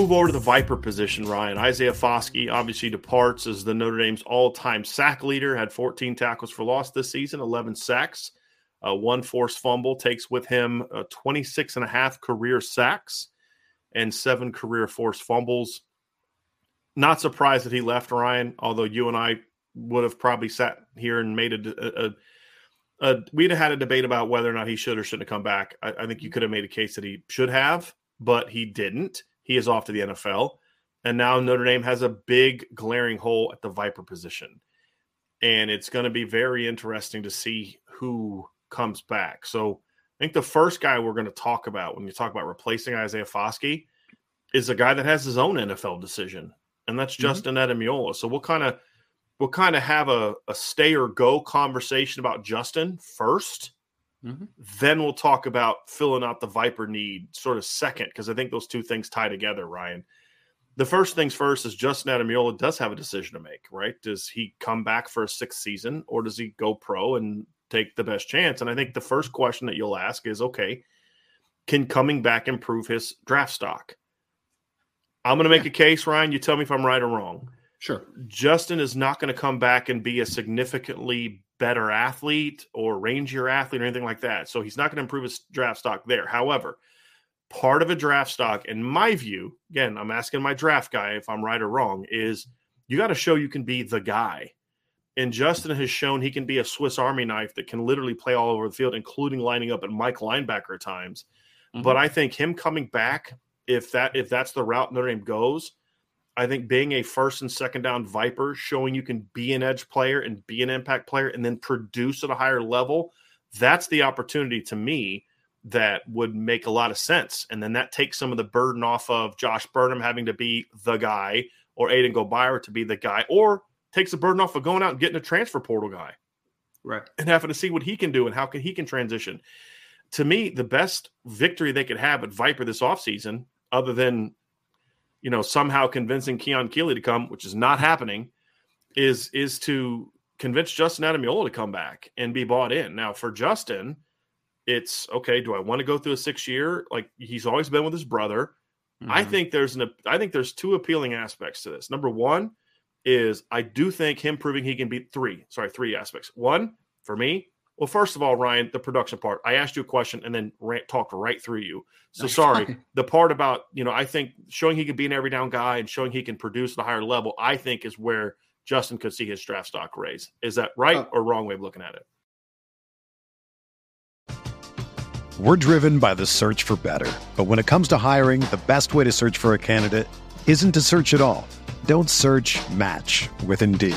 Move over to the Viper position, Ryan. Isaiah Foskey obviously departs as the Notre Dame's all time sack leader, had 14 tackles for loss this season, 11 sacks, uh, one forced fumble, takes with him uh, 26 and a half career sacks and seven career forced fumbles. Not surprised that he left, Ryan, although you and I would have probably sat here and made a, a, a we'd have had a debate about whether or not he should or shouldn't have come back. I, I think you could have made a case that he should have, but he didn't. He is off to the NFL. And now Notre Dame has a big glaring hole at the Viper position. And it's going to be very interesting to see who comes back. So I think the first guy we're going to talk about when you talk about replacing Isaiah Foskey is a guy that has his own NFL decision, and that's mm-hmm. Justin Ademilola. So we'll kind of we'll kind of have a, a stay or go conversation about Justin 1st Mm-hmm. Then we'll talk about filling out the Viper need sort of second, because I think those two things tie together, Ryan. The first things first is Justin Ademilola does have a decision to make, right? Does he come back for a sixth season or does he go pro and take the best chance? And I think the first question that you'll ask is okay, can coming back improve his draft stock? I'm going to make a case, Ryan. You tell me if I'm right or wrong. Sure. Justin is not going to come back and be a significantly better athlete or rangier athlete or anything like that. So he's not going to improve his draft stock there. However, part of a draft stock, in my view, again, I'm asking my draft guy if I'm right or wrong, is you got to show you can be the guy. And Justin has shown he can be a Swiss Army knife that can literally play all over the field, including lining up at Mike linebacker times. Mm-hmm. But I think him coming back, if that if that's the route Notre Dame goes, I think being a first and second down Viper, showing you can be an edge player and be an impact player and then produce at a higher level, that's the opportunity to me that would make a lot of sense. And then that takes some of the burden off of Josh Burnham having to be the guy or Aiden Gobaira to be the guy, or takes the burden off of going out and getting a transfer portal guy. Right. And having to see what he can do and how can he can transition. To me, the best victory they could have at Viper this offseason, other than you know, somehow convincing Keon Keeley to come, which is not happening, is is to convince Justin Ademilola to come back and be bought in. Now, for Justin, it's okay. Do I want to go through a six year? Like he's always been with his brother. Mm-hmm. I think there's an I think there's two appealing aspects to this. Number one is I do think him proving he can beat three. Sorry, three aspects. One for me, well, first of all, Ryan, the production part. I asked you a question and then rant, talked right through you. So That's sorry. Fine. The part about you know, I think showing he can be an every down guy and showing he can produce at a higher level, I think is where Justin could see his draft stock raise. Is that right uh, or wrong way of looking at it? We're driven by the search for better, but when it comes to hiring, the best way to search for a candidate isn't to search at all. Don't search. Match with Indeed.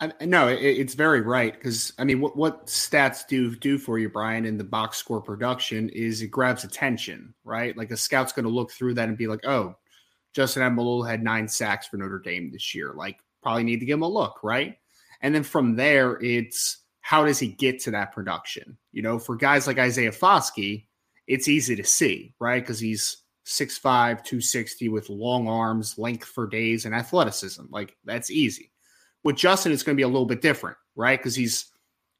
I, no, it, it's very right because I mean, what what stats do do for you, Brian, in the box score production is it grabs attention, right? Like a scout's going to look through that and be like, "Oh, Justin Ademilola had nine sacks for Notre Dame this year. Like, probably need to give him a look, right?" And then from there, it's how does he get to that production? You know, for guys like Isaiah Foskey, it's easy to see, right? Because he's 6'5, 260 with long arms, length for days, and athleticism. Like, that's easy with Justin, it's going to be a little bit different, right? Because he's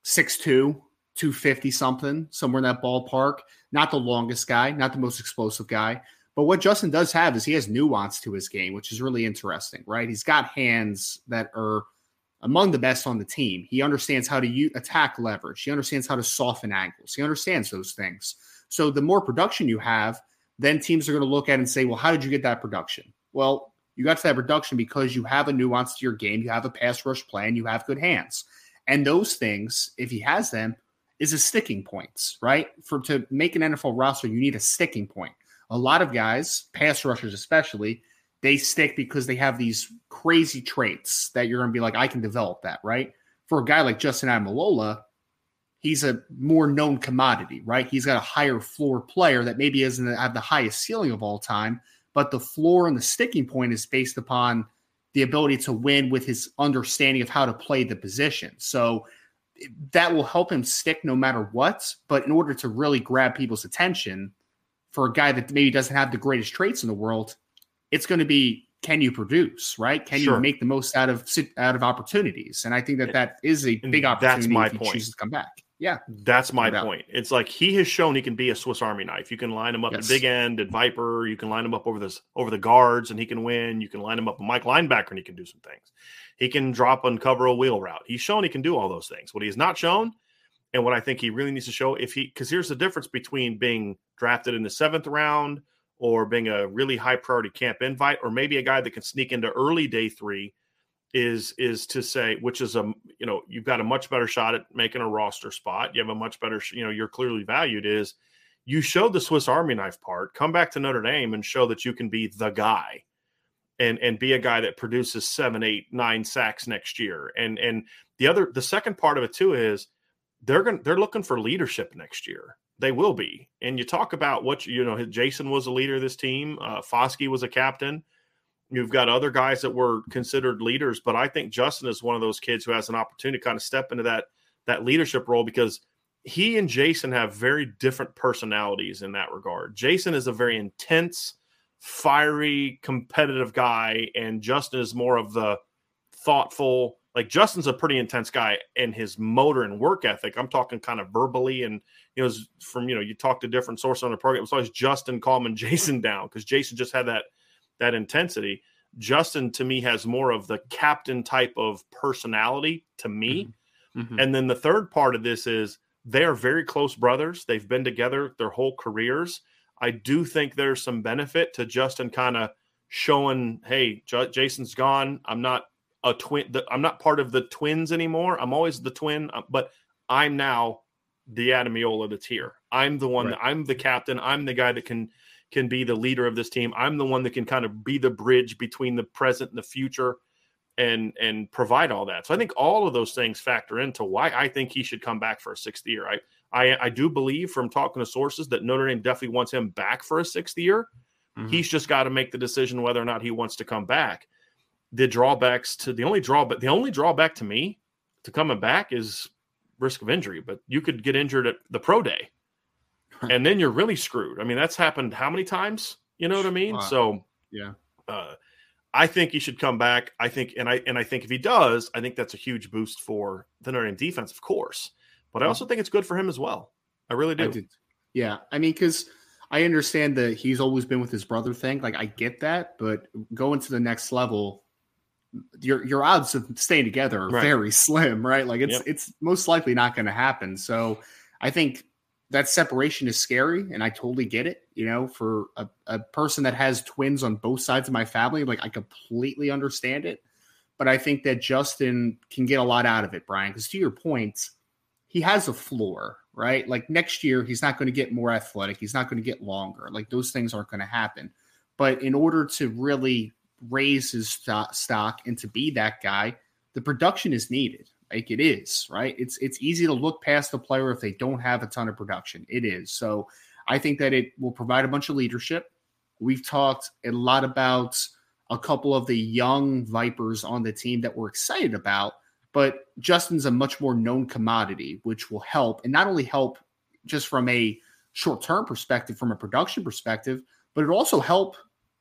6'2, 250 something, somewhere in that ballpark. Not the longest guy, not the most explosive guy. But what Justin does have is he has nuance to his game, which is really interesting, right? He's got hands that are among the best on the team. He understands how to u- attack leverage. He understands how to soften angles. He understands those things. So the more production you have, then teams are going to look at and say, well, how did you get that production? Well, you got to that reduction because you have a nuance to your game, you have a pass rush plan, you have good hands. And those things, if he has them, is a sticking points, right? For to make an NFL roster, you need a sticking point. A lot of guys, pass rushers especially, they stick because they have these crazy traits that you're going to be like, I can develop that, right? For a guy like Justin Ademilola, he's a more known commodity, right? He's got a higher floor player that maybe isn't at the highest ceiling of all time, but the floor and the sticking point is based upon the ability to win with his understanding of how to play the position. So that will help him stick no matter what. But in order to really grab people's attention for a guy that maybe doesn't have the greatest traits in the world, it's going to be can you produce right? Can sure. you make the most out of out of opportunities? And I think that that is a big opportunity. That's my if he point. Chooses to come back. Yeah, that's my point. It's like he has shown he can be a Swiss Army knife. You can line him up yes. at big end at Viper. You can line him up over this over the guards, and he can win. You can line him up a Mike linebacker, and he can do some things. He can drop and cover a wheel route. He's shown he can do all those things. What he has not shown, and what I think he really needs to show, if he because here's the difference between being drafted in the seventh round or being a really high priority camp invite, or maybe a guy that can sneak into early day three is is to say which is a you know you've got a much better shot at making a roster spot. You have a much better you know you're clearly valued is you showed the swiss army knife part come back to notre dame and show that you can be the guy and and be a guy that produces seven eight nine sacks next year. And and the other the second part of it too is they're gonna they're looking for leadership next year. They will be. And you talk about what you know jason was a leader of this team uh, foskey was a captain You've got other guys that were considered leaders, but I think Justin is one of those kids who has an opportunity to kind of step into that that leadership role because he and Jason have very different personalities in that regard. Jason is a very intense, fiery, competitive guy, and Justin is more of the thoughtful, Like Justin's a pretty intense guy, and his motor and work ethic. I'm talking kind of verbally, and you know, from you know, you talk to different sources on the program. It's always Justin calming Jason down because Jason just had that that intensity. Justin to me has more of the captain type of personality to me. Mm-hmm. mm-hmm. And then the third part of this is they are very close brothers. They've been together their whole careers. I do think there's some benefit to Justin kind of showing, hey, J- Jason's gone. I'm not a twin. The, I'm not part of the twins anymore. I'm always the twin, uh, but I'm now the Ademilola that's here. I'm the one right. that I'm the captain. I'm the guy that can can be the leader of this team. I'm the one that can kind of be the bridge between the present and the future and and provide all that. So I think all of those things factor into why I think he should come back for a sixth year. I I, I do believe from talking to sources that Notre Dame definitely wants him back for a sixth year. Mm-hmm. He's just got to make the decision whether or not he wants to come back. The drawbacks to the only drawback the only drawback to me to coming back is risk of injury, but you could get injured at the pro day and then you're really screwed. I mean, that's happened how many times? You know what I mean? Wow. So yeah, uh, I think he should come back. I think, and I and I think if he does, I think that's a huge boost for the Notre Dame defense, of course. But I also think it's good for him as well. I really do. I yeah, I mean, because I understand that he's always been with his brother thing. Like I get that, but going to the next level, your your odds of staying together are right. very slim, right? Like it's yep. it's most likely not going to happen. So I think that separation is scary and I totally get it. You know, for a, a person that has twins on both sides of my family, like I completely understand it. But I think that Justin can get a lot out of it, Brian, because to your point, he has a floor, right? Like next year, he's not going to get more athletic. He's not going to get longer. Like those things aren't going to happen. But in order to really raise his stock and to be that guy, the production is needed. Like it is, right? It's it's easy to look past the player if they don't have a ton of production. It is. So I think that it will provide a bunch of leadership. We've talked a lot about a couple of the young Vipers on the team that we're excited about, but Justin's a much more known commodity, which will help and not only help just from a short term perspective, from a production perspective, but it also help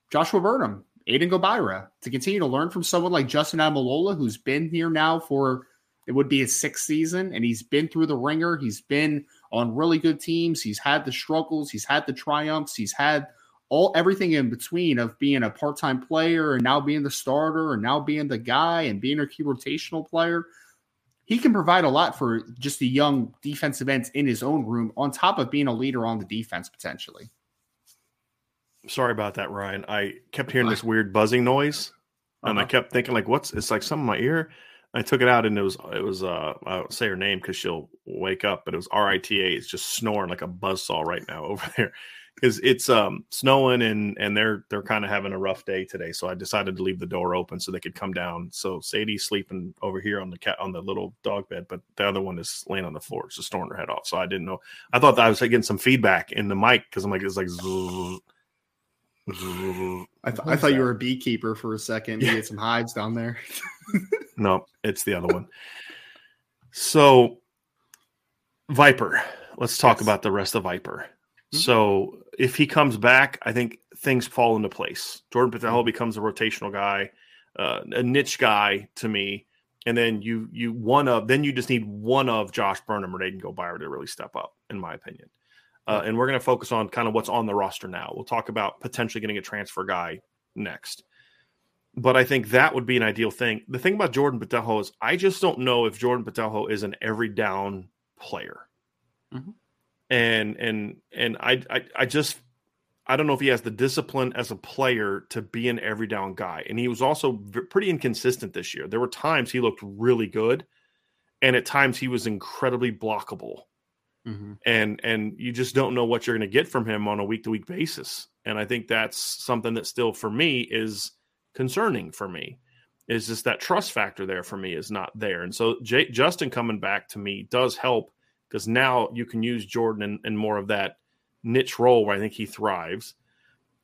Joshua Burnham, Aiden Gobaira to continue to learn from someone like Justin Ademilola, who's been here now for it would be his sixth season, and he's been through the ringer. He's been on really good teams. He's had the struggles. He's had the triumphs. He's had all everything in between of being a part-time player and now being the starter and now being the guy and being a key rotational player. He can provide a lot for just the young defensive ends in his own room, on top of being a leader on the defense potentially. Sorry about that, Ryan. I kept hearing this weird buzzing noise, and uh-huh. I kept thinking, like, what's it's like some in my ear. I took it out and it was it was uh I won't say her name because she'll wake up, but it was R I T A. It's just snoring like a buzz saw right now over there because it's um snowing and and they're they're kind of having a rough day today. So I decided to leave the door open so they could come down. So Sadie's sleeping over here on the cat on the little dog bed, but the other one is laying on the floor, just snoring her head off. So I didn't know. I thought that I was getting some feedback in the mic because I'm like it's like. Zzz, I, th- I thought that? you were a beekeeper for a second. You get some hives down there. no, it's the other one. So, Viper. Let's talk yes. about the rest of Viper. Mm-hmm. So, if he comes back, I think things fall into place. Jordan Botelho mm-hmm. becomes a rotational guy, uh, a niche guy to me, and then you you one of then you just need one of Josh Burnham or Aiden Gobaira to really step up, in my opinion. Uh, and we're going to focus on kind of what's on the roster now. We'll talk about potentially getting a transfer guy next. But I think that would be an ideal thing. The thing about Jordan Botelho is I just don't know if Jordan Botelho is an every down player. Mm-hmm. And and and I, I I just I don't know if he has the discipline as a player to be an every down guy. And he was also pretty inconsistent this year. There were times he looked really good, and at times he was incredibly blockable. Mm-hmm. And and you just don't know what you're going to get from him on a week to week basis. And I think that's something that still for me is concerning for me. Is just that trust factor there for me is not there. And so J- Justin coming back to me does help because now you can use Jordan in more of that niche role where I think he thrives.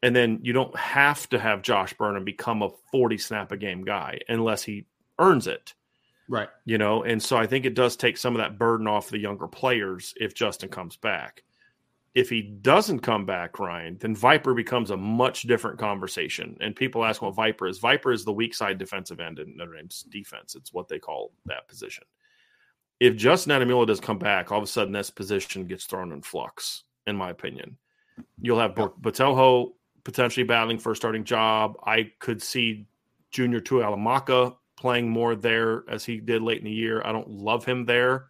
And then you don't have to have Josh Burnham become a 40 snap a game guy unless he earns it. Right. You know, and so I think it does take some of that burden off the younger players if Justin comes back. If he doesn't come back, Ryan, then Viper becomes a much different conversation. And people ask what Viper is. Viper is the weak side defensive end in Notre Dame's defense. It's what they call that position. If Justin Ademilola does come back, all of a sudden this position gets thrown in flux, in my opinion. You'll have yep. Botelho potentially battling for a starting job. I could see Junior Tuihalamaka playing more there as he did late in the year. I don't love him there.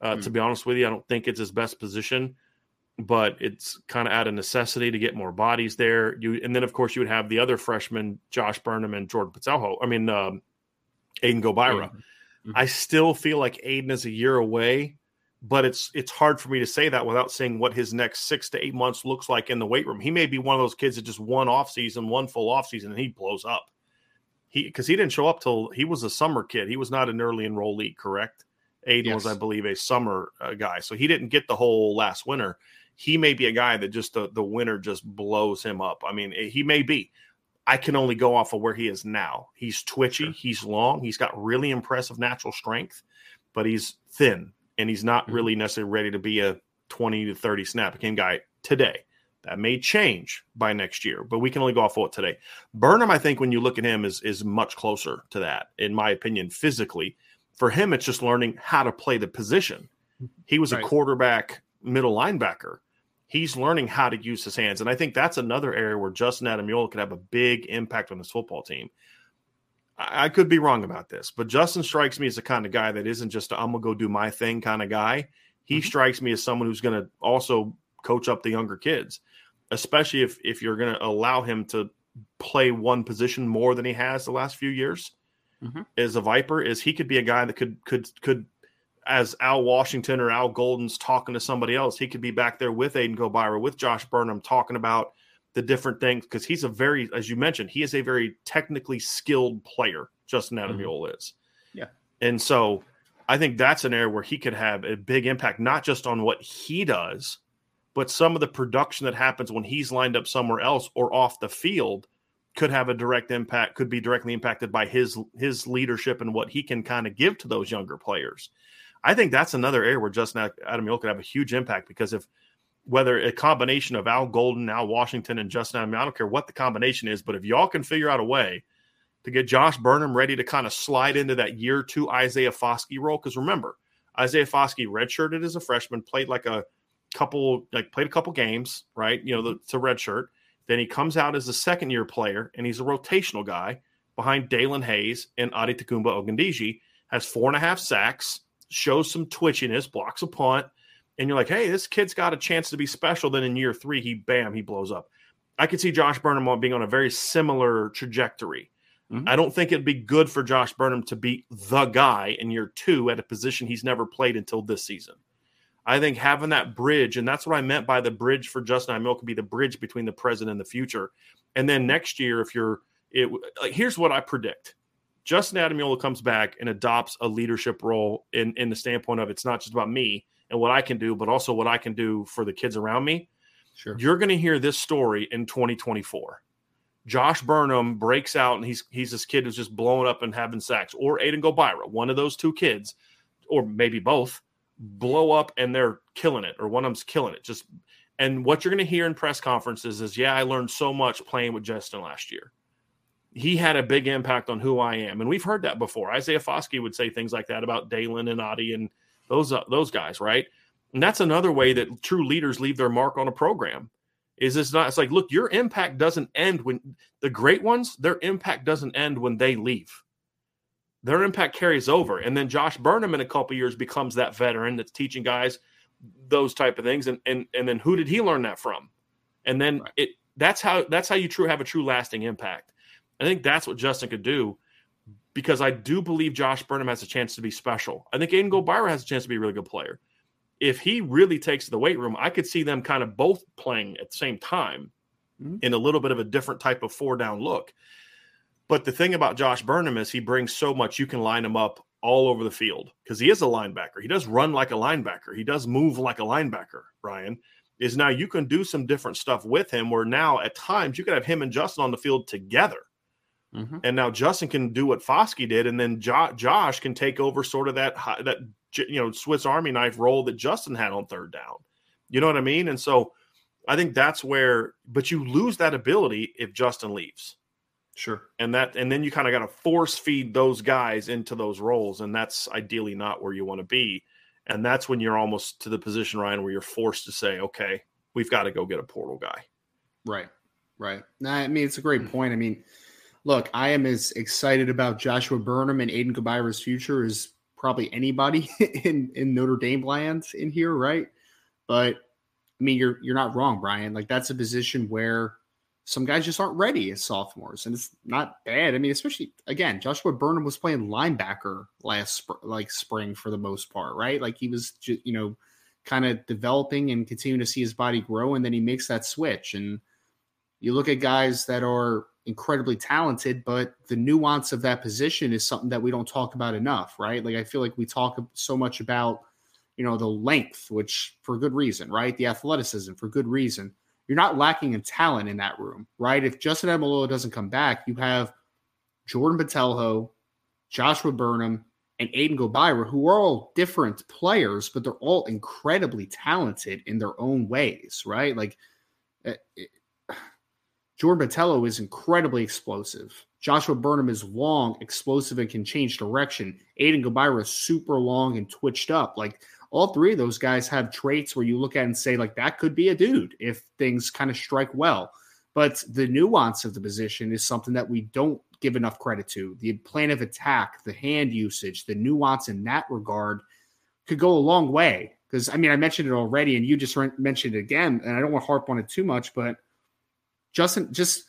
Uh, mm. To be honest with you, I don't think it's his best position, but it's kind of out of necessity to get more bodies there. You and then of course you would have the other freshmen, Josh Burnham and Jordan Botelho. I mean, um, Aiden Gobaira. Mm-hmm. I still feel like Aiden is a year away, but it's it's hard for me to say that without seeing what his next six to eight months looks like in the weight room. He may be one of those kids that just one off season, one full off season, and he blows up. He because he didn't show up till he was a summer kid. He was not an early enrollee, correct? Aiden yes. was, I believe, a summer uh, guy, so he didn't get the whole last winter. He may be a guy that just the, the winter just blows him up. I mean, he may be. I can only go off of where he is now. He's twitchy, sure. he's long, he's got really impressive natural strength, but he's thin and he's not mm-hmm. really necessarily ready to be a 20 to 30 snap game guy today. That may change by next year, but we can only go off of it today. Burnham, I think, when you look at him, is is much closer to that, in my opinion, physically for him, it's just learning how to play the position. He was right. a quarterback, middle linebacker. He's learning how to use his hands. And I think that's another area where Justin Ademilola could have a big impact on his football team. I, I could be wrong about this, but Justin strikes me as the kind of guy that isn't just i am gonna go do my thing kind of guy. He mm-hmm. strikes me as someone who's gonna also coach up the younger kids, especially if if you're gonna allow him to play one position more than he has the last few years mm-hmm. is a Viper is he could be a guy that could could could as Al Washington or Al Golden's talking to somebody else, he could be back there with Aiden Gobaira, with Josh Burnham, talking about the different things because he's a very, as you mentioned, he is a very technically skilled player. Justin Ademilola mm-hmm. is, yeah, and so I think that's an area where he could have a big impact, not just on what he does, but some of the production that happens when he's lined up somewhere else or off the field could have a direct impact, could be directly impacted by his his leadership and what he can kind of give to those younger players. I think that's another area where Justin Ademilola could have a huge impact because if whether a combination of Al Golden, Al Washington, and Justin Ademilola, I don't care what the combination is, but if y'all can figure out a way to get Josh Burnham ready to kind of slide into that year two Isaiah Foskey role, because remember, Isaiah Foskey redshirted as a freshman, played like a couple, like played a couple games, right? You know, the, it's a redshirt then he comes out as a second year player, and he's a rotational guy behind Daelin Hayes and Adetokunbo Ogundeji, Has four and a half sacks, shows some twitchiness, blocks a punt, and you're like, hey, this kid's got a chance to be special. Then in year three, he bam, he blows up. I could see Josh Burnham being on a very similar trajectory. Mm-hmm. I don't think it'd be good for Josh Burnham to be the guy in year two at a position he's never played until this season. I think having that bridge, and that's what I meant by the bridge for Justin Emil could be the bridge between the present and the future. And then next year, if you're, it like, here's what I predict: Justin Ademilola comes back and adopts a leadership role in in the standpoint of it's not just about me and what I can do, but also what I can do for the kids around me. Sure, you're going to hear this story in 2024. Josh Burnham breaks out and he's he's this kid who's just blowing up and having sacks, or Aiden Gobaira, one of those two kids, or maybe both blow up and they're killing it, or one of them's killing it. Just and what you're going to hear in press conferences is, yeah, I learned so much playing with Justin last year. He had a big impact on who I am, and we've heard that before. Isaiah Foskey would say things like that about Daelin and Adi and those uh, those guys, right? And that's another way that true leaders leave their mark on a program. Is it's not? It's like, look, your impact doesn't end when the great ones. Their impact doesn't end when they leave their impact carries over. And then Josh Burnham in a couple years becomes that veteran that's teaching guys those type of things. And and and then who did he learn that from? And then right. it that's how that's how you true have a true lasting impact. I think that's what Justin could do because I do believe Josh Burnham has a chance to be special. I think Aiden Gobaira has a chance to be a really good player. If he really takes the weight room, I could see them kind of both playing at the same time mm-hmm. in a little bit of a different type of four down look. But the thing about Josh Burnham is he brings so much you can line him up all over the field because he is a linebacker. He does run like a linebacker. He does move like a linebacker, Ryan. Is now you can do some different stuff with him where now at times you could have him and Justin on the field together. Mm-hmm. And now Justin can do what Foskey did, and then jo- Josh can take over sort of that that you know Swiss Army knife role that Justin had on third down. You know what I mean? And so I think that's where, but you lose that ability if Justin leaves. Sure. And that, and then you kind of got to force feed those guys into those roles. And that's ideally not where you want to be. And that's when you're almost to the position, Ryan, where you're forced to say, okay, we've got to go get a portal guy. Right. Right. I mean, it's a great mm. point. I mean, look, I am as excited about Joshua Burnham and Aiden Gobaira's future as probably anybody in, in Notre Dame land in here, right? But I mean, you're you're not wrong, Brian. Like that's a position where some guys just aren't ready as sophomores, and it's not bad. I mean, especially again, Joshua Burnham was playing linebacker last sp- like spring for the most part, right? Like he was, just, you know, kind of developing and continuing to see his body grow, and then he makes that switch. And you look at guys that are incredibly talented, but the nuance of that position is something that we don't talk about enough, right? Like I feel like we talk so much about, you know, the length, which for good reason, right? The athleticism for good reason you're not lacking in talent in that room, right? If Justin Ademilola doesn't come back, you have Jordan Botelho, Joshua Burnham, and Aiden Gobaira, who are all different players, but they're all incredibly talented in their own ways, right? Like it, eh, it, eh, Jordan Botelho is incredibly explosive. Joshua Burnham is long, explosive, and can change direction. Aiden Gobaira is super long and twitched up. Like all three of those guys have traits where you look at and say, like, that could be a dude if things kind of strike well. But the nuance of the position is something that we don't give enough credit to. The plan of attack, the hand usage, the nuance in that regard could go a long way. Because, I mean, I mentioned it already and you just mentioned it again, and I don't want to harp on it too much, but Justin, just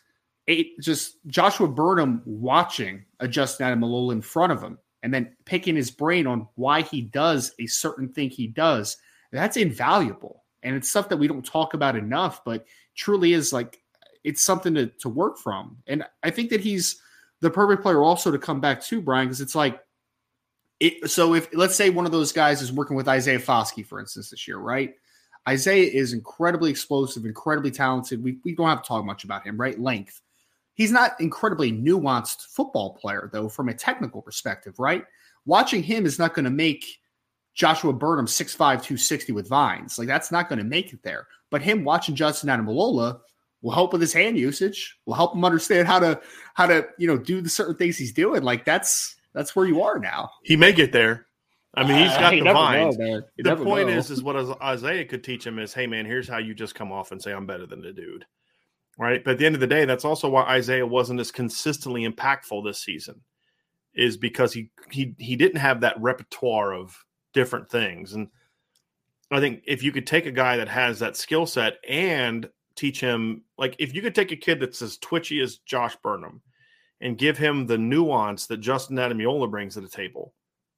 eight, just Joshua Burnham watching a Justin Ademilola in front of him and then picking his brain on why he does a certain thing he does, that's invaluable. And it's stuff that we don't talk about enough, but truly is like it's something to, to work from. And I think that he's the perfect player also to come back to, Brian, because it's like it so if let's say one of those guys is working with Isaiah Foskey, for instance, this year, right? Isaiah is incredibly explosive, incredibly talented. We, we don't have to talk much about him, right? Length. He's not incredibly nuanced football player, though, from a technical perspective, right? Watching him is not going to make Joshua Burnham 6'5, 260 with vines. Like, that's not going to make it there. But him watching Justin Ademilola will help with his hand usage, will help him understand how to, how to, you know, do the certain things he's doing. Like, that's, that's where you are now. He may get there. I mean, he's got uh, the vines. Know, the point know. is, is what Isaiah could teach him is, hey, man, here's how you just come off and say, I'm better than the dude right? But at the end of the day, that's also why Isaiah wasn't as consistently impactful this season, is because he he he didn't have that repertoire of different things. And I think if you could take a guy that has that skill set and teach him, like if you could take a kid that's as twitchy as Josh Burnham and give him the nuance that Justin Ademilola brings to the table,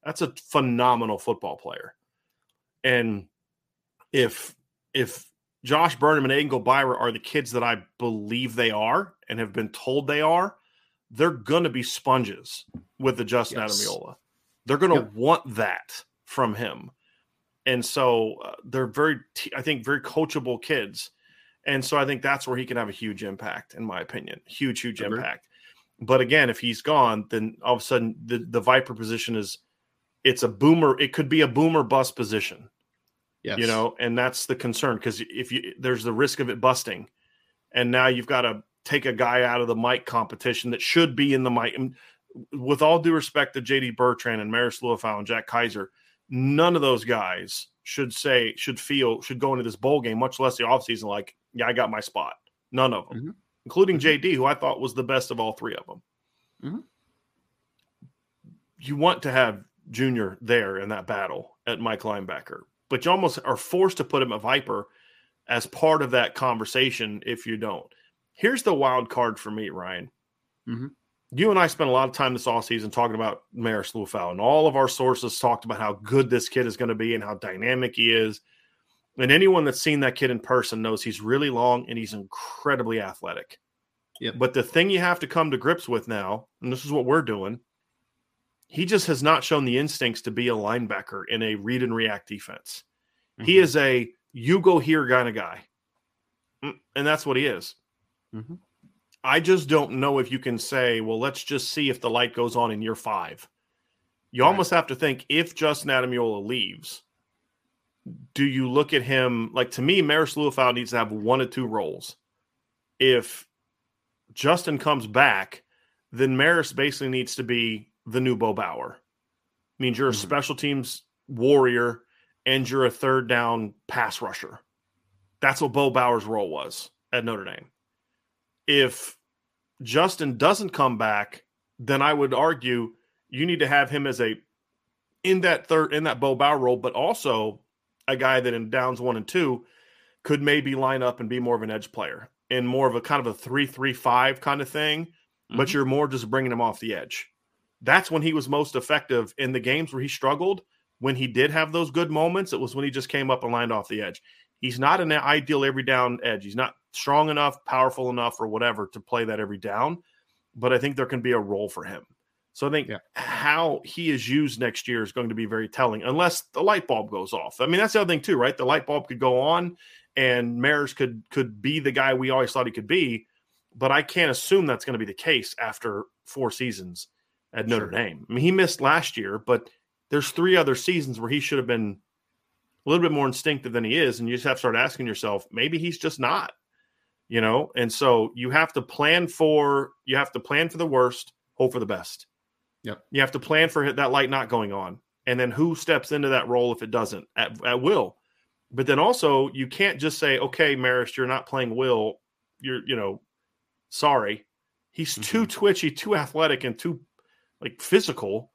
that's a phenomenal football player. And if if Josh Burnham and Aiden Gobaira are the kids that I believe they are and have been told they are, they're going to be sponges with the Justin yes. Ademilola. They're going to yep. want that from him. And so uh, they're very, t- I think, very coachable kids. And so I think that's where he can have a huge impact, in my opinion. Huge, huge impact. But again, if he's gone, then all of a sudden the, the Viper position is it's a boomer, it could be a boomer bust position Yes. You know, and that's the concern because if you there's the risk of it busting, and now you've got to take a guy out of the Mike competition that should be in the Mike. And with all due respect to JD Bertrand and Maris Liufau and Jack Kiser, none of those guys should say should feel should go into this bowl game, much less the offseason, like, yeah, I got my spot. None of them, mm-hmm. including mm-hmm. JD, who I thought was the best of all three of them. Mm-hmm. You want to have Junior there in that battle at Mike linebacker but you almost are forced to put him a Viper as part of that conversation if you don't. Here's the wild card for me, Ryan. Mm-hmm. You and I spent a lot of time this offseason talking about Marist Liufau, and all of our sources talked about how good this kid is going to be and how dynamic he is. And anyone that's seen that kid in person knows he's really long and he's incredibly athletic. Yep. But the thing you have to come to grips with now, and this is what we're doing, he just has not shown the instincts to be a linebacker in a read and react defense. Mm-hmm. He is a you go here kind of guy. Mm, and that's what he is. Mm-hmm. I just don't know if you can say, well, let's just see if the light goes on in year five. You right. almost have to think if Justin Ademilola leaves, do you look at him like to me, Maris Liufau needs to have one or two roles. If Justin comes back, then Maris basically needs to be the new Bo Bauer. Means you're a mm-hmm. special teams warrior and you're a third down pass rusher. That's what Bo Bauer's role was at Notre Dame. If Justin doesn't come back, then I would argue you need to have him as a in that third in that Bo Bauer role, but also a guy that in downs one and two could maybe line up and be more of an edge player and more of a kind of a three three five kind of thing. Mm-hmm. But you're more just bringing him off the edge. That's when he was most effective in the games where he struggled. When he did have those good moments, it was when he just came up and lined off the edge. He's not an ideal every down edge. He's not strong enough, powerful enough, or whatever to play that every down. But I think there can be a role for him. So I think yeah. how he is used next year is going to be very telling, unless the light bulb goes off. I mean, that's the other thing too, right? The light bulb could go on, and Maris could could be the guy we always thought he could be, but I can't assume that's going to be the case after four seasons at Notre sure. Dame. I mean, he missed last year, but there's three other seasons where he should have been a little bit more instinctive than he is, and you just have to start asking yourself, maybe he's just not, you know. And so you have to plan for you have to plan for the worst, hope for the best Yep. You have to plan for that light not going on. And then who steps into that role if it doesn't at, at will. But then also you can't just say, okay, Marist, you're not playing Will. You're, you know, sorry. He's mm-hmm. too twitchy, too athletic, and too like physical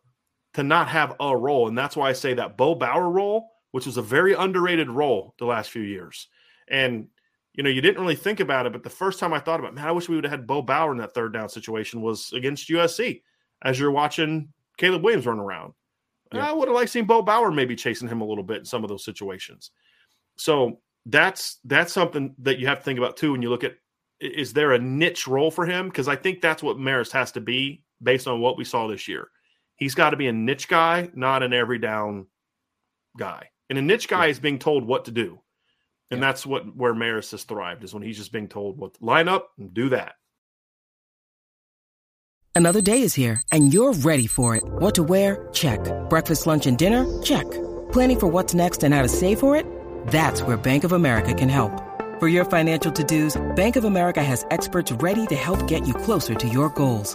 to not have a role. And that's why I say that Bo Bauer role, which was a very underrated role the last few years. And you know, you didn't really think about it, but the first time I thought about, man, I wish we would have had Bo Bauer in that third down situation was against USC as you're watching Caleb Williams run around. Yeah. I would have liked seeing Bo Bauer maybe chasing him a little bit in some of those situations. So that's that's something that you have to think about too when you look at is there a niche role for him? Because I think that's what Marist has to be based on what we saw this year. He's got to be a niche guy, not an every down guy. And a niche guy yeah. is being told what to do. And yeah. that's what where Maris has thrived is when he's just being told what line up and do that. Another day is here, and you're ready for it. What to wear? Check. Breakfast, lunch, and dinner? Check. Planning for what's next and how to save for it? That's where Bank of America can help. For your financial to-dos, Bank of America has experts ready to help get you closer to your goals.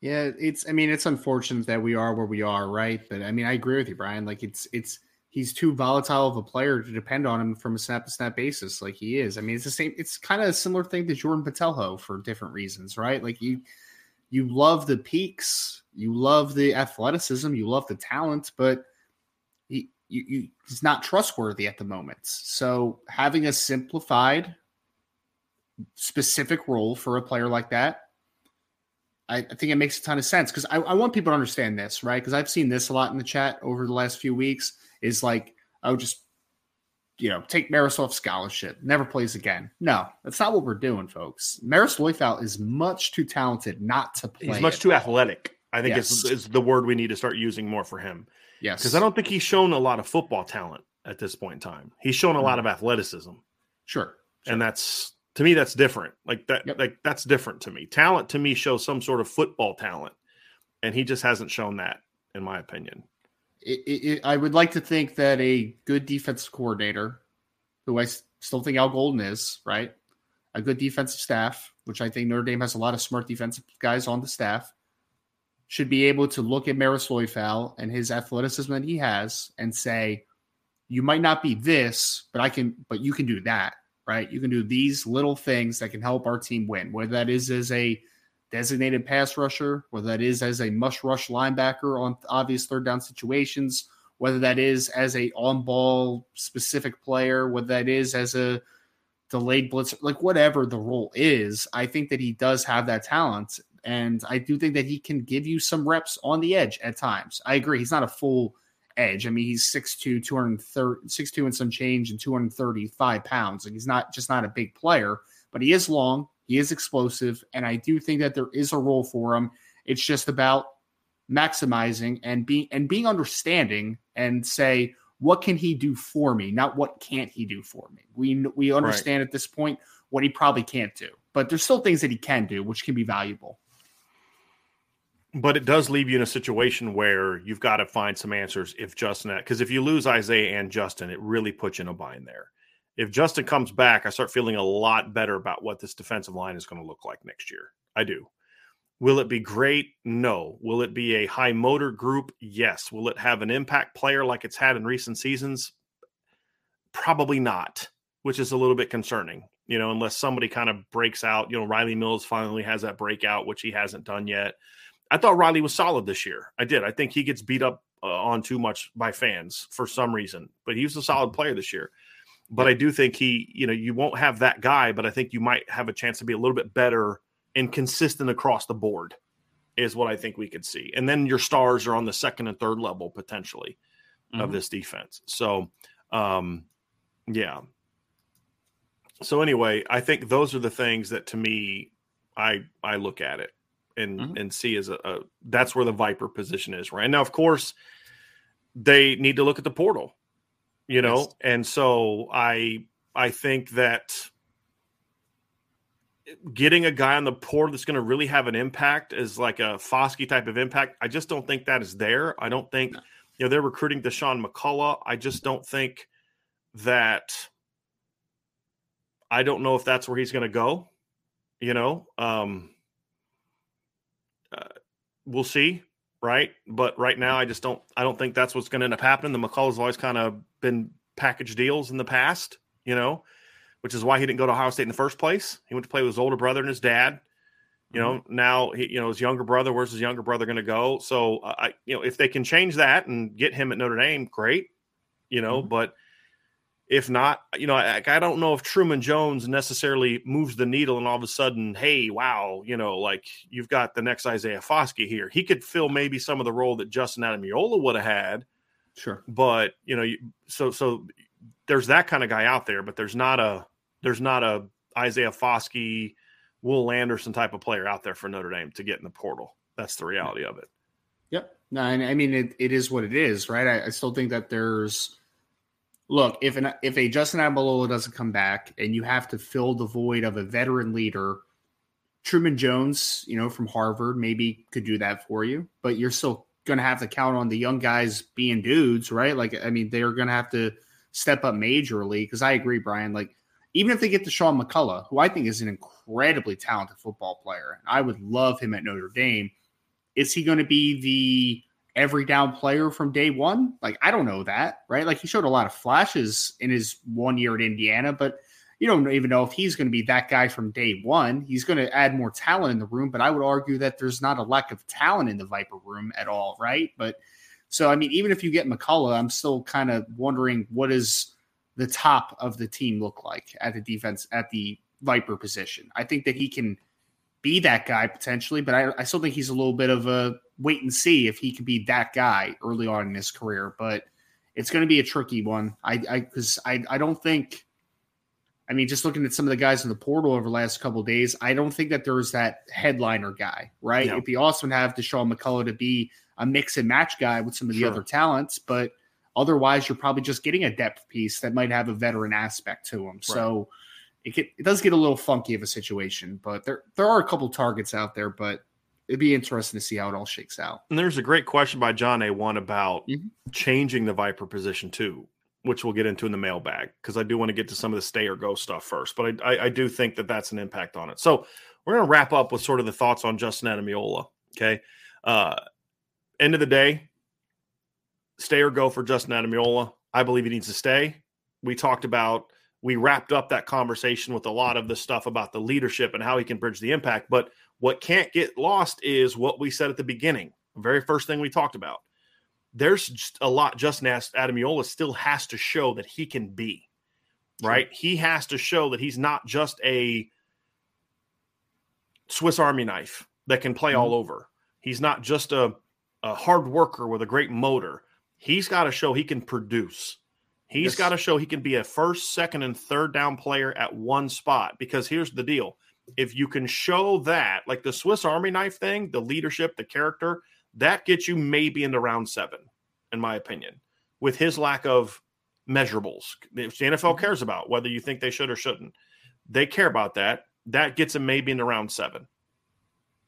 Yeah, it's I mean it's unfortunate that we are where we are, right? But I mean I agree with you, Brian. Like it's it's he's too volatile of a player to depend on him from a snap to snap basis like he is. I mean it's the same it's kind of a similar thing to Jordan Botelho for different reasons, right? Like you you love the peaks, you love the athleticism, you love the talent, but he you, you, he's not trustworthy at the moment. So having a simplified specific role for a player like that I, I think it makes a ton of sense because I, I, want people to understand this, right? Because I've seen this a lot in the chat over the last few weeks. Is like, I would just, you know, take Marisol scholarship, never plays again. No, that's not what we're doing, folks. Maris Liufau is much too talented not to play. He's much it. too athletic. I think yes. is, is the word we need to start using more for him. Yes. Because I don't think he's shown a lot of football talent at this point in time. He's shown a lot mm. of athleticism. Sure. sure. And that's to me that's different. Like that yep. like that's different to me. Talent to me shows some sort of football talent and he just hasn't shown that in my opinion. It, it, i would like to think that a good defensive coordinator who i still think al golden is right? A good defensive staff which i think notre dame has a lot of smart defensive guys on the staff should be able to look at Marist Liufau and his athleticism that he has and say, you might not be this, but I can, but you can do that right? You can do these little things that can help our team win, whether that is as a designated pass rusher, whether that is as a must rush linebacker on obvious third down situations, whether that is as a on ball specific player, whether that is as a delayed blitzer, like whatever the role is, I think that he does have that talent. And I do think that he can give you some reps on the edge at times. I agree. He's not a full edge. I mean, he's 6'2, 230, 6'2 and some change and 235 pounds. Like he's not just not a big player, but he is long, he is explosive, and I do think that there is a role for him. It's just about maximizing and being and being understanding and say, what can he do for me? Not what can't he do for me. We we understand right. at this point what he probably can't do, but there's still things that he can do, which can be valuable. But it does leave you in a situation where you've got to find some answers if Justin, because if you lose Isaiah and Justin, it really puts you in a bind there. If Justin comes back, I start feeling a lot better about what this defensive line is going to look like next year. I do. Will it be great? No. Will it be a high motor group? Yes. Will it have an impact player like it's had in recent seasons? Probably not, which is a little bit concerning, you know, unless somebody kind of breaks out. You know, Riley Mills finally has that breakout, which he hasn't done yet. I thought Riley was solid this year. I did. I think he gets beat up uh, on too much by fans for some reason, but he was a solid player this year. But I do think he, you know, you won't have that guy, but I think you might have a chance to be a little bit better and consistent across the board, is what I think we could see. And then your stars are on the second and third level potentially mm-hmm. of this defense. So, um, yeah. So anyway, I think those are the things that to me, I I look at it and mm-hmm. and see as a, a, that's where the Viper position is right now. Of course, they need to look at the portal, you know, yes. and so I I think that getting a guy on the portal that's going to really have an impact is like a Foskey type of impact. I just don't think that is there. I don't think no. you know they're recruiting Dasan McCullough. I just don't think that. I don't know if that's where he's going to go. You know, um, uh, we'll see, right? But right now, I just don't. I don't think that's what's going to end up happening. The McCullough's always kind of been package deals in the past, you know, which is why he didn't go to Ohio State in the first place. He went to play with his older brother and his dad. You know, mm-hmm. now he, you know his younger brother. Where's his younger brother going to go? So uh, I, you know, if they can change that and get him at Notre Dame, great. You know, mm-hmm. but if not, you know, I, I, don't know if Truman Jones necessarily moves the needle and all of a sudden, hey, wow, you know, like you've got the next Isaiah Foskey here. He could fill maybe some of the role that Justin Ademilola would have had. Sure. But, you know, so so there's that kind of guy out there, but there's not a there's not a Isaiah Foskey, Will Anderson type of player out there for Notre Dame to get in the portal. That's the reality of it. Yep. No, I mean it, it is what it is, right? I, I still think that there's look, if an if a Justin Ademilola doesn't come back and you have to fill the void of a veteran leader, Truman Jones, you know, from Harvard, maybe could do that for you, but you're still going to have to count on the young guys being dudes, right? Like, I mean, they're going to have to step up majorly because I agree, Brian. Like, even if they get to Sean McCullough, who I think is an incredibly talented football player, I would love him at Notre Dame. Is he going to be the every down player from day one? Like, I don't know that, right? Like, he showed a lot of flashes in his one year at Indiana, but you don't even know if he's going to be that guy from day one. He's going to add more talent in the room, but I would argue that there's not a lack of talent in the Viper room at all, right? But so, I mean, even if you get McCullough, I'm still kind of wondering what does the top of the team look like at the defense, at the Viper position. I think that he can be that guy potentially, but I, I still think he's a little bit of a wait and see if he can be that guy early on in his career. But it's going to be a tricky one. I I because I I don't think. I mean, just looking at some of the guys in the portal over the last couple days, I don't think that there's that headliner guy, right? No. It'd be awesome to have Dasan McCullough to be a mix and match guy with some of the sure. other talents, but otherwise, you're probably just getting a depth piece that might have a veteran aspect to him. Right. So it, get, it does get a little funky of a situation, but there there are a couple targets out there, but it'd be interesting to see how it all shakes out. And there's a great question by John A. One about mm-hmm. changing the Viper position too, which we'll get into in the mailbag because I do want to get to some of the stay or go stuff first. But I, I, I do think that that's an impact on it. So we're going to wrap up with sort of the thoughts on Justin Ademilola. Okay. Uh, end of the day, stay or go for Justin Ademilola. I believe he needs to stay. We talked about we wrapped up that conversation with a lot of the stuff about the leadership and how he can bridge the impact. But what can't get lost is what we said at the beginning, the very first thing we talked about. there's just a lot Justin Ademilola still has to show that he can be. Right? Sure. He has to show that he's not just a Swiss Army knife that can play mm-hmm. all over. He's not just a, a hard worker with a great motor. He's got to show he can produce. He's yes. got to show he can be a first, second, and third down player at one spot. Because here's the deal if you can show that, like the Swiss Army knife thing, the leadership, the character, that gets you maybe into round seven, in my opinion, with his lack of measurables. If the NFL mm-hmm. cares about whether you think they should or shouldn't, they care about that. That gets him maybe into round seven,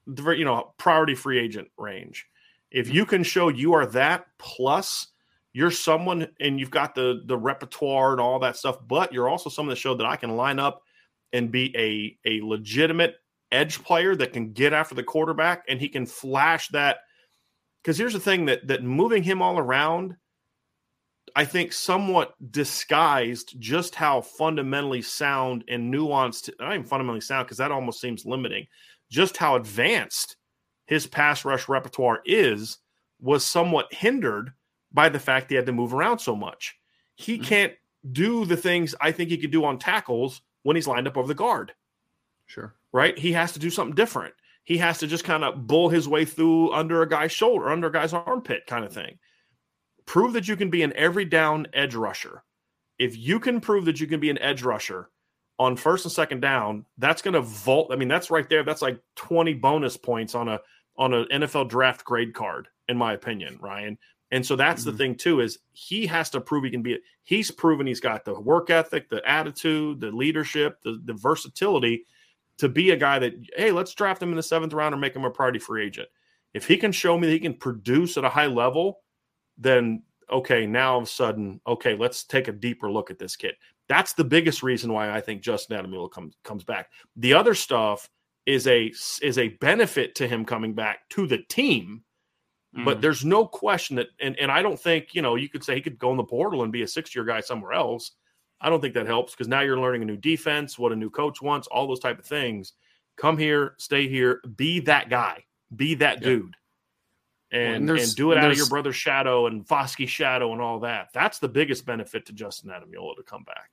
the, you know, priority free agent range. If mm-hmm. you can show you are that plus you're someone and you've got the the repertoire and all that stuff, but you're also someone that showed that I can line up and be a a legitimate edge player that can get after the quarterback and he can flash that because here's the thing that that moving him all around I think somewhat disguised just how fundamentally sound and nuanced, not even fundamentally sound, because that almost seems limiting, just how advanced his pass rush repertoire is, was somewhat hindered by the fact he had to move around so much. He mm-hmm. can't do the things I think he could do on tackles when he's lined up over the guard. Sure. Right? He has to do something different. He has to just kind of bull his way through under a guy's shoulder, under a guy's armpit kind of thing. Prove that you can be an every down edge rusher. If you can prove that you can be an edge rusher on first and second down, that's going to vault. I mean, that's right there. That's like 20 bonus points on a on an NFL draft grade card, in my opinion, Ryan. And so that's mm-hmm. the thing too is he has to prove he can be. He's proven he's got the work ethic, the attitude, the leadership, the, the versatility to be a guy that hey, let's draft him in the seventh round or make him a priority free agent. If he can show me that he can produce at a high level, then okay, now all of a sudden, okay, let's take a deeper look at this kid. That's the biggest reason why I think Justin Ademilola comes comes back. The other stuff is a is a benefit to him coming back to the team Mm. But there's no question that, and, and I don't think, you know, you could say he could go in the portal and be a six year guy somewhere else. I don't think that helps because now you're learning a new defense, what a new coach wants, all those type of things. Come here, stay here, be that guy, be that yeah. dude, and well, and, and, do it out of your brother's shadow and Foskey shadow and all that. That's the biggest benefit to Justin Ademilola to come back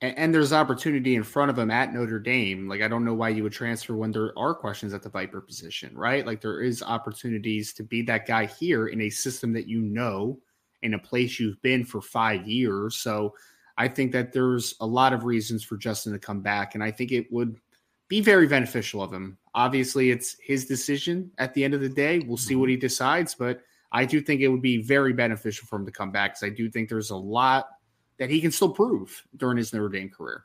and, and, there's opportunity in front of him at Notre Dame. Like I don't know why you would transfer when there are questions at the Viper position, right? Like there is opportunities to be that guy here in a system that you know, in a place you've been for five years. So I think that there's a lot of reasons for Justin to come back, and I think it would be very beneficial of him. Obviously, it's his decision at the end of the day. We'll see what mm-hmm. he decides, but I do think it would be very beneficial for him to come back because I do think there's a lot that he can still prove during his Notre Dame career.